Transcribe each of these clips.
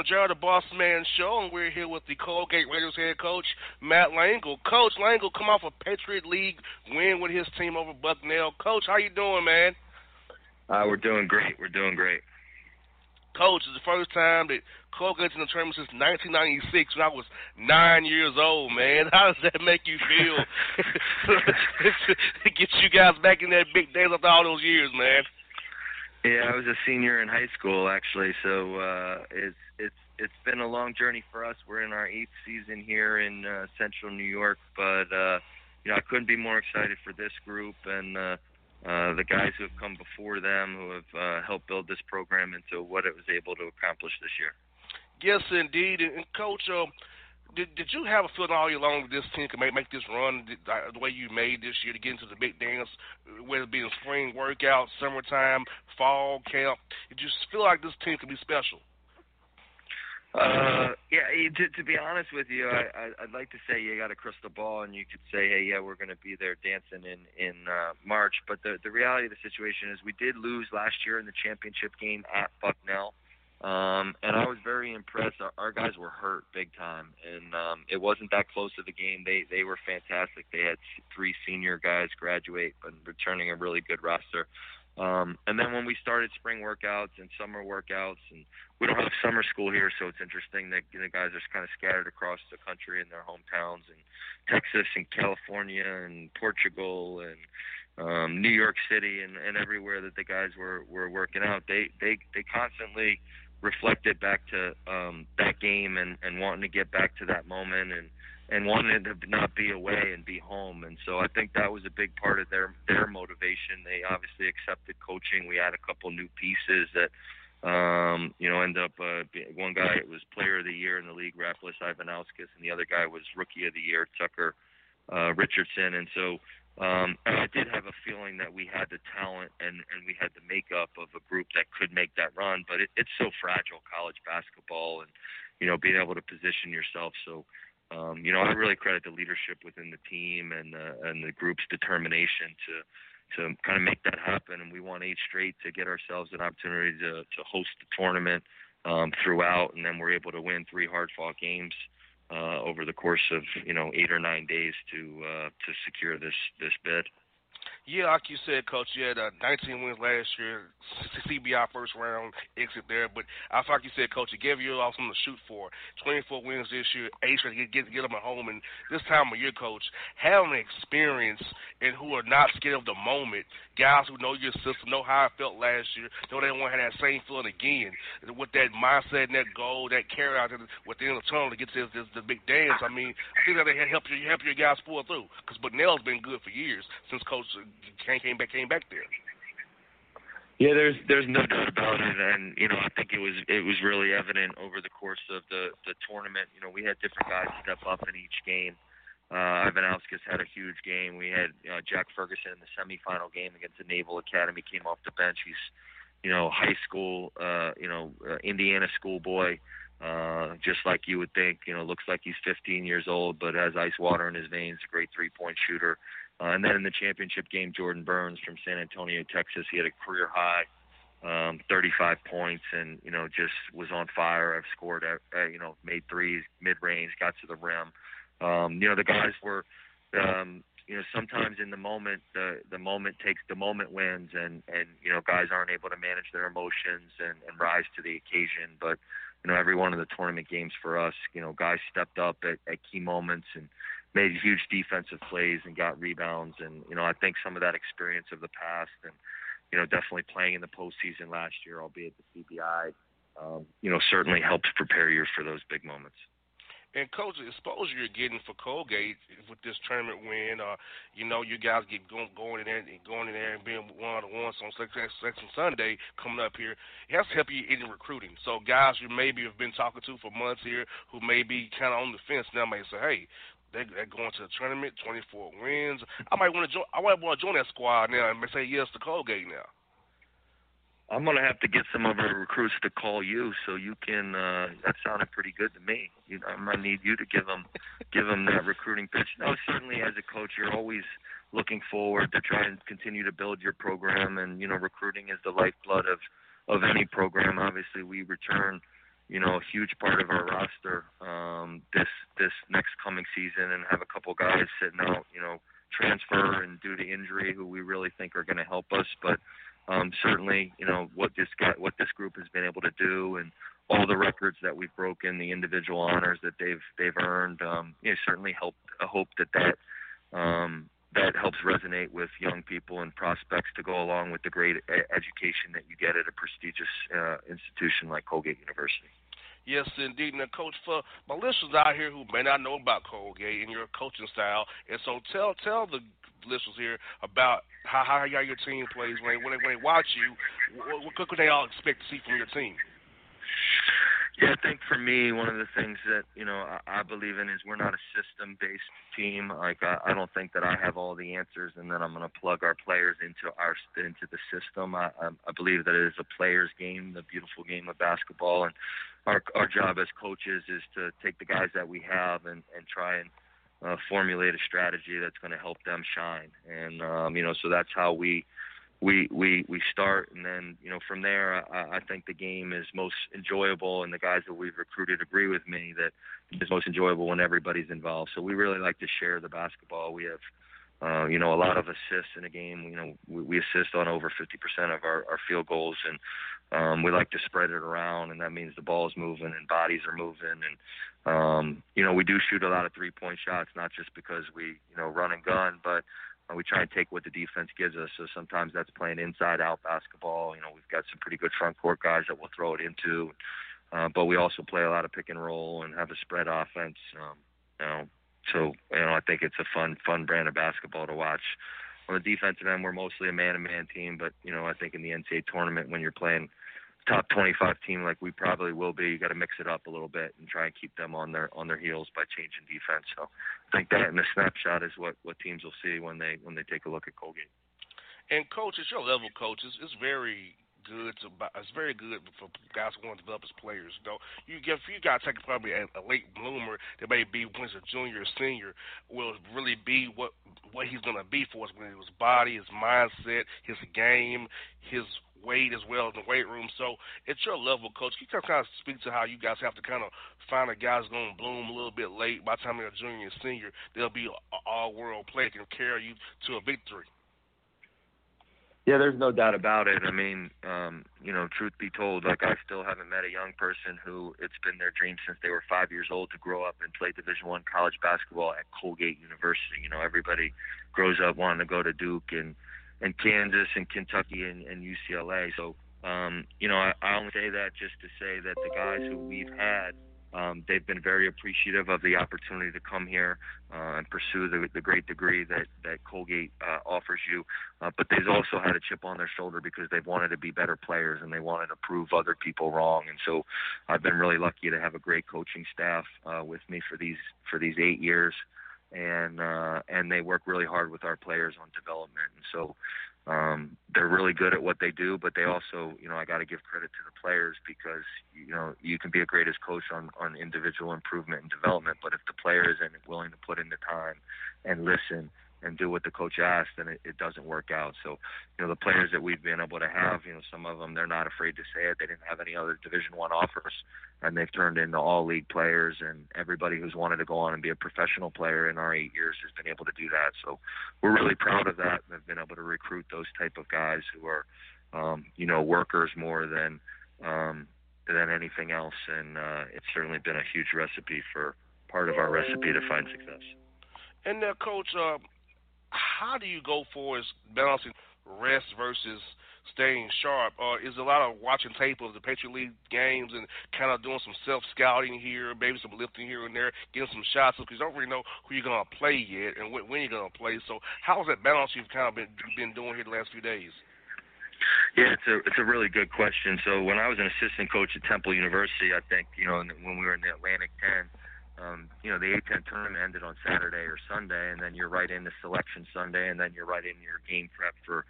The J.R. the Boss Man Show, and we're here with the Colgate Raiders head coach, Matt Langel. Coach Langel come off a Patriot League win with his team over Bucknell. Coach, how you doing, man? Uh, we're doing great. We're doing great. Coach, it's the first time that Colgate's in the tournament since 1996 when I was nine years old, man. How does that make you feel? to get you guys back in that big days after all those years, man. Yeah, I was a senior in high school actually, so uh, it's it's it's been a long journey for us. We're in our eighth season here in uh, Central New York, but uh, you know I couldn't be more excited for this group and uh, uh, the guys who have come before them, who have uh, helped build this program into what it was able to accomplish this year. Yes, indeed, and Coach. Uh, did did you have a feeling all year long that this team could make make this run the, way you made this year to get into the big dance, whether it be in spring workout, summertime, fall camp? Did you feel like this team could be special? Uh, yeah. To, to be honest with you, I, I, I'd like to say you got a crystal ball and you could say, hey, yeah, we're going to be there dancing in in uh, March. But the the reality of the situation is, we did lose last year in the championship game at Bucknell. Um, and I was very impressed. Our, our guys were hurt big time, and um, it wasn't that close to the game. They they were fantastic. They had three senior guys graduate, but returning a really good roster. Um, and then when we started spring workouts and summer workouts, and we don't have summer school here, so it's interesting that the guys are kind of scattered across the country in their hometowns, in Texas and California and Portugal and um, New York City and, and everywhere that the guys were were working out. They they they constantly reflected back to um, that game and and wanting to get back to that moment and and wanted to not be away and be home. And so I think that was a big part of their their motivation. They obviously accepted coaching. We had a couple new pieces that um, you know, end up uh, one guy was player of the year in the league, Rapolas Ivanauskas, and the other guy was rookie of the year, Tucker uh, Richardson. And so um, and I did have a feeling that we had the talent and, and we had the makeup of a group that could make that run, but it, it's so fragile, college basketball, and you know, being able to position yourself. So um, you know, I really credit the leadership within the team and uh, and the group's determination to to kind of make that happen. And we won eight straight to get ourselves an opportunity to to host the tournament um, throughout, and then we're able to win three hard fought games uh, over the course of you know eight or nine days to uh, to secure this this bid. Yeah, like you said, Coach, you had uh, 19 wins last year, CBI first round exit there. But I like you said, Coach, it gave you all something to shoot for. 24 wins this year, eight to get, get get them at home. And this time of year, Coach, having experience and who are not scared of the moment, guys who know your system, know how it felt last year, know they want to have that same feeling again. With that mindset and that goal, that carry out within the tunnel to get to this, this, this big dance. I mean, I think that they help you help your guys pull through because Bucknell's been good for years since Coach came came back came back there. Yeah, there's there's no doubt about it, and you know I think it was it was really evident over the course of the the tournament. You know we had different guys step up in each game. Uh, Ivanauskas had a huge game. We had uh, Jack Ferguson in the semifinal game against the Naval Academy. Came off the bench. He's you know high school, uh, you know uh, Indiana schoolboy. Uh, just like you would think, you know, looks like he's 15 years old, but has ice water in his veins. A great three-point shooter. Uh, and then in the championship game, Jordan Burns from San Antonio, Texas, he had a career high, um, 35 points, and you know just was on fire. I've scored, at, at, you know, made threes, mid range, got to the rim. Um, you know the guys were, um, you know, sometimes in the moment, the the moment takes the moment wins, and and you know guys aren't able to manage their emotions and, and rise to the occasion. But you know every one of the tournament games for us, you know, guys stepped up at, at key moments and made huge defensive plays and got rebounds. And you know, I think some of that experience of the past, and you know, definitely playing in the postseason last year, albeit the CBI, um, you know, certainly helps prepare you for those big moments. And coach, the exposure you're getting for Colgate with this tournament win, uh, you know, you guys get going, going in there, and going in there and being one on one on Selection Sunday coming up here. It has to help you in recruiting. So guys you maybe have been talking to for months here, who may be kind of on the fence now, may say, hey, they, they're going to the tournament, 24 wins. I might want to join. I might want to join that squad now and say yes to Colgate now. I'm gonna have to get some of our recruits to call you so you can. uh That sounded pretty good to me. You, I'm gonna need you to give them, give them that recruiting pitch. No, certainly as a coach, you're always looking forward to try and continue to build your program, and you know, recruiting is the lifeblood of of any program. Obviously, we return you know, a huge part of our roster um, this this next coming season, and have a couple guys sitting out, you know, transfer and due to injury, who we really think are going to help us. But um, certainly, you know, what this guy, what this group has been able to do, and all the records that we've broken, the individual honors that they've they've earned, um, you know, certainly help. I hope that that um, that helps resonate with young people and prospects to go along with the great education that you get at a prestigious uh, institution like Colgate University. Yes, indeed. And coach, for listeners out here who may not know about Colgate and your coaching style, and so tell tell the listeners here about how how your team plays when they, when they, when they watch you. What, what could they all expect to see from your team? Yeah, I think for me, one of the things that you know I, I believe in is we're not a system-based team. Like I, I don't think that I have all the answers, and then I'm going to plug our players into our into the system. I, I, believe that it is a players' game, the beautiful game of basketball, and our our job as coaches is to take the guys that we have and and try and uh, formulate a strategy that's going to help them shine. And um, you know, so that's how we we we we start, and then you know from there, I, I think the game is most enjoyable, and the guys that we've recruited agree with me that it's most enjoyable when everybody's involved. So we really like to share the basketball. We have uh, you know, a lot of assists in a game. You know, we, we assist on over 50% of our, our field goals, and um, we like to spread it around, and that means the ball's moving and bodies are moving, and um, you know, we do shoot a lot of three-point shots, not just because we, you know, run and gun, but uh, we try and take what the defense gives us. So sometimes that's playing inside-out basketball. You know, we've got some pretty good front court guys that we'll throw it into, uh, but we also play a lot of pick and roll and have a spread offense. Um, you know, so you know, I think it's a fun, fun brand of basketball to watch. On the defensive end, we're mostly a man-to-man team, but you know, I think in the NCAA tournament, when you're playing top 25 team like we probably will be, you got to mix it up a little bit and try and keep them on their on their heels by changing defense. So I think that in the snapshot is what what teams will see when they when they take a look at Colgate. And coach, at your level, coach, coaches, it's very good to it's very good for guys who want to develop as players. You know, you get you got take probably a, a late bloomer that may be when he's a junior or senior will really be what what he's gonna be for us when his body, his mindset, his game, his weight as well in the weight room. So at your level, coach, can you kind of speak to how you guys have to kind of find a guy who's going to bloom a little bit late. By the time they're a junior and senior, they'll be an all-world player can carry you to a victory. Yeah, there's no doubt about it. I mean, um, you know, truth be told, like I still haven't met a young person who it's been their dream since they were five years old to grow up and play Division One college basketball at Colgate University. You know, everybody grows up wanting to go to Duke and and Kansas and Kentucky and, and UCLA. So, um, you know, I, I only say that just to say that the guys who we've had um, they've been very appreciative of the opportunity to come here uh, and pursue the, the great degree that, that Colgate uh, offers you. Uh, but they've also had a chip on their shoulder because they've wanted to be better players and they wanted to prove other people wrong. And so I've been really lucky to have a great coaching staff uh, with me for these for these eight years. And uh, and they work really hard with our players on development. And so um, they're really good at what they do, but they also, you know, I got to give credit to the players because, you know, you can be a greatest coach on, on individual improvement and development, but if the player isn't willing to put in the time and listen and do what the coach asked, and it, it doesn't work out. So, you know, the players that we've been able to have, you know, some of them they're not afraid to say it. They didn't have any other Division One offers, and they've turned into all league players. And everybody who's wanted to go on and be a professional player in our eight years has been able to do that. So, we're really proud of that. And have been able to recruit those type of guys who are, um, you know, workers more than um, than anything else. And uh, it's certainly been a huge recipe for part of our recipe to find success. And uh, coach, uh, how do you go for is balancing rest versus staying sharp? Or is a lot of watching tape of the Patriot League games and kind of doing some self scouting here, maybe some lifting here and there, getting some shots because you don't really know who you're gonna play yet and when you're gonna play. So how is that balance you've kind of been been doing here the last few days? Yeah, it's a it's a really good question. So when I was an assistant coach at Temple University, I think you know when we were in the Atlantic 10, um, you know, the A10 tournament ended on Saturday or Sunday, and then you're right into selection Sunday, and then you're right in your game prep for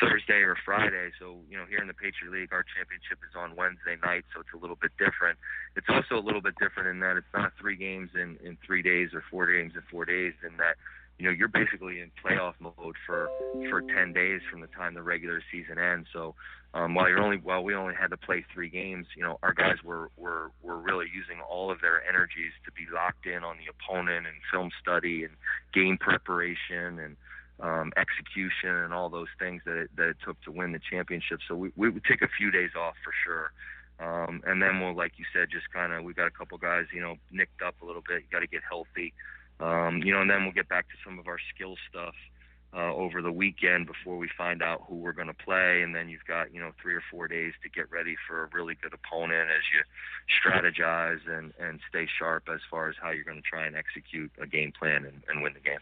Thursday or Friday. So, you know, here in the Patriot League, our championship is on Wednesday night, so it's a little bit different. It's also a little bit different in that it's not three games in, in three days or four games in four days, in that you know you're basically in playoff mode for for 10 days from the time the regular season ends. So um, while you're only while we only had to play three games, you know our guys were were were really using all of their energies to be locked in on the opponent and film study and game preparation and um, execution and all those things that it, that it took to win the championship. So we we would take a few days off for sure. Um, and then we'll, like you said, just kind of we got a couple guys, you know, nicked up a little bit. You got to get healthy. Um, you know, and then we'll get back to some of our skill stuff uh, over the weekend before we find out who we're going to play, and then you've got you know three or four days to get ready for a really good opponent as you strategize and and stay sharp as far as how you're going to try and execute a game plan and, and win the game.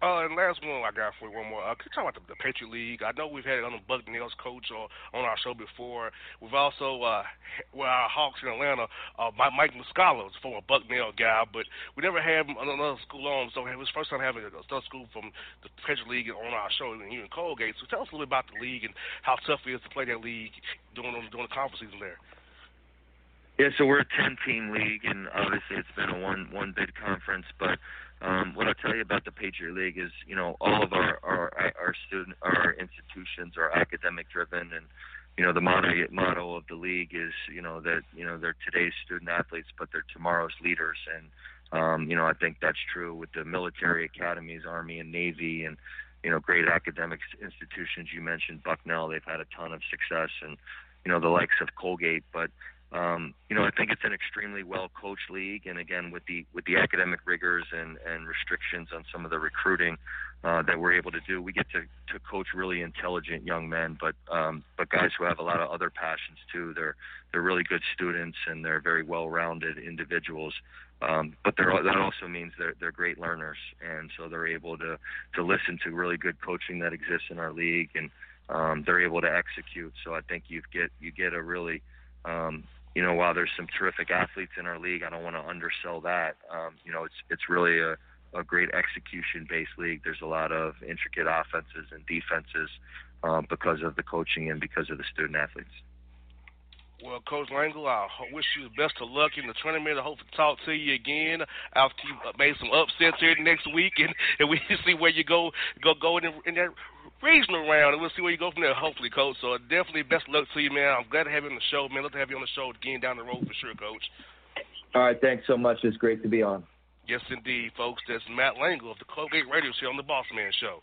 Uh, and last one I got for you, one more. Uh, can you talk about the, the Patriot League? I know we've had it on the Bucknell's coach or on our show before. We've also, uh, well, our Hawks in Atlanta, uh, Mike Muscala was a former Bucknell guy, but we never had him on another school on. So it was first time having a, another school from the Patriot League on our show here in Colgate. So tell us a little bit about the league and how tough it is to play that league during, during the conference season there. Yeah, so we're a ten-team league, and obviously it's been a one one bid conference, but um, what I'll tell you about the Patriot League is, you know, all of our our our student our institutions are academic driven, and you know the motto motto of the league is, you know, that you know they're today's student athletes, but they're tomorrow's leaders, and Um, you know, I think that's true with the military academies, Army and Navy, and you know, great academic institutions. You mentioned Bucknell; they've had a ton of success, and you know, the likes of Colgate. But um, you know, I think it's an extremely well coached league, and again, with the with the academic rigors and and restrictions on some of the recruiting uh, that we're able to do, we get to to coach really intelligent young men, but um, but guys who have a lot of other passions too. They're they're really good students and they're very well rounded individuals. Um, but that also means they're they're great learners, and so they're able to to listen to really good coaching that exists in our league, and um, they're able to execute. So I think you get you get a really um, you know, while there's some terrific athletes in our league, I don't want to undersell that. Um, you know, it's it's really a, a great execution-based league. There's a lot of intricate offenses and defenses um, because of the coaching and because of the student athletes. Well, Coach Langel, I wish you the best of luck in the tournament. I hope to talk to you again after you made some upsets here next week, and, and we see where you go go go in, in that regional round, and we'll see where you go from there. Hopefully, Coach. So definitely best luck to you, man. I'm glad to have you on the show, man. Love to have you on the show again down the road for sure, Coach. All right, thanks so much. It's great to be on. Yes, indeed, folks. That's Matt Langel of the Colgate Radio Show on the Boss Man Show.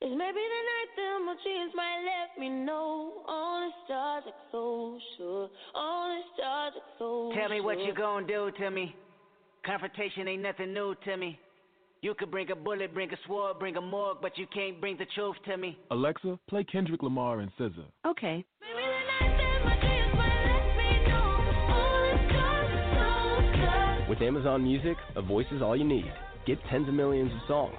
It's maybe the night that my jeans might let me know. All the stars are so sure. All the stars are so Tell me what sure. you gonna do to me. Confrontation ain't nothing new to me. You could bring a bullet, bring a sword, bring a morgue, but you can't bring the truth to me. Alexa, play Kendrick Lamar and SZA. Okay. With Amazon Music, a voice is all you need. Get tens of millions of songs.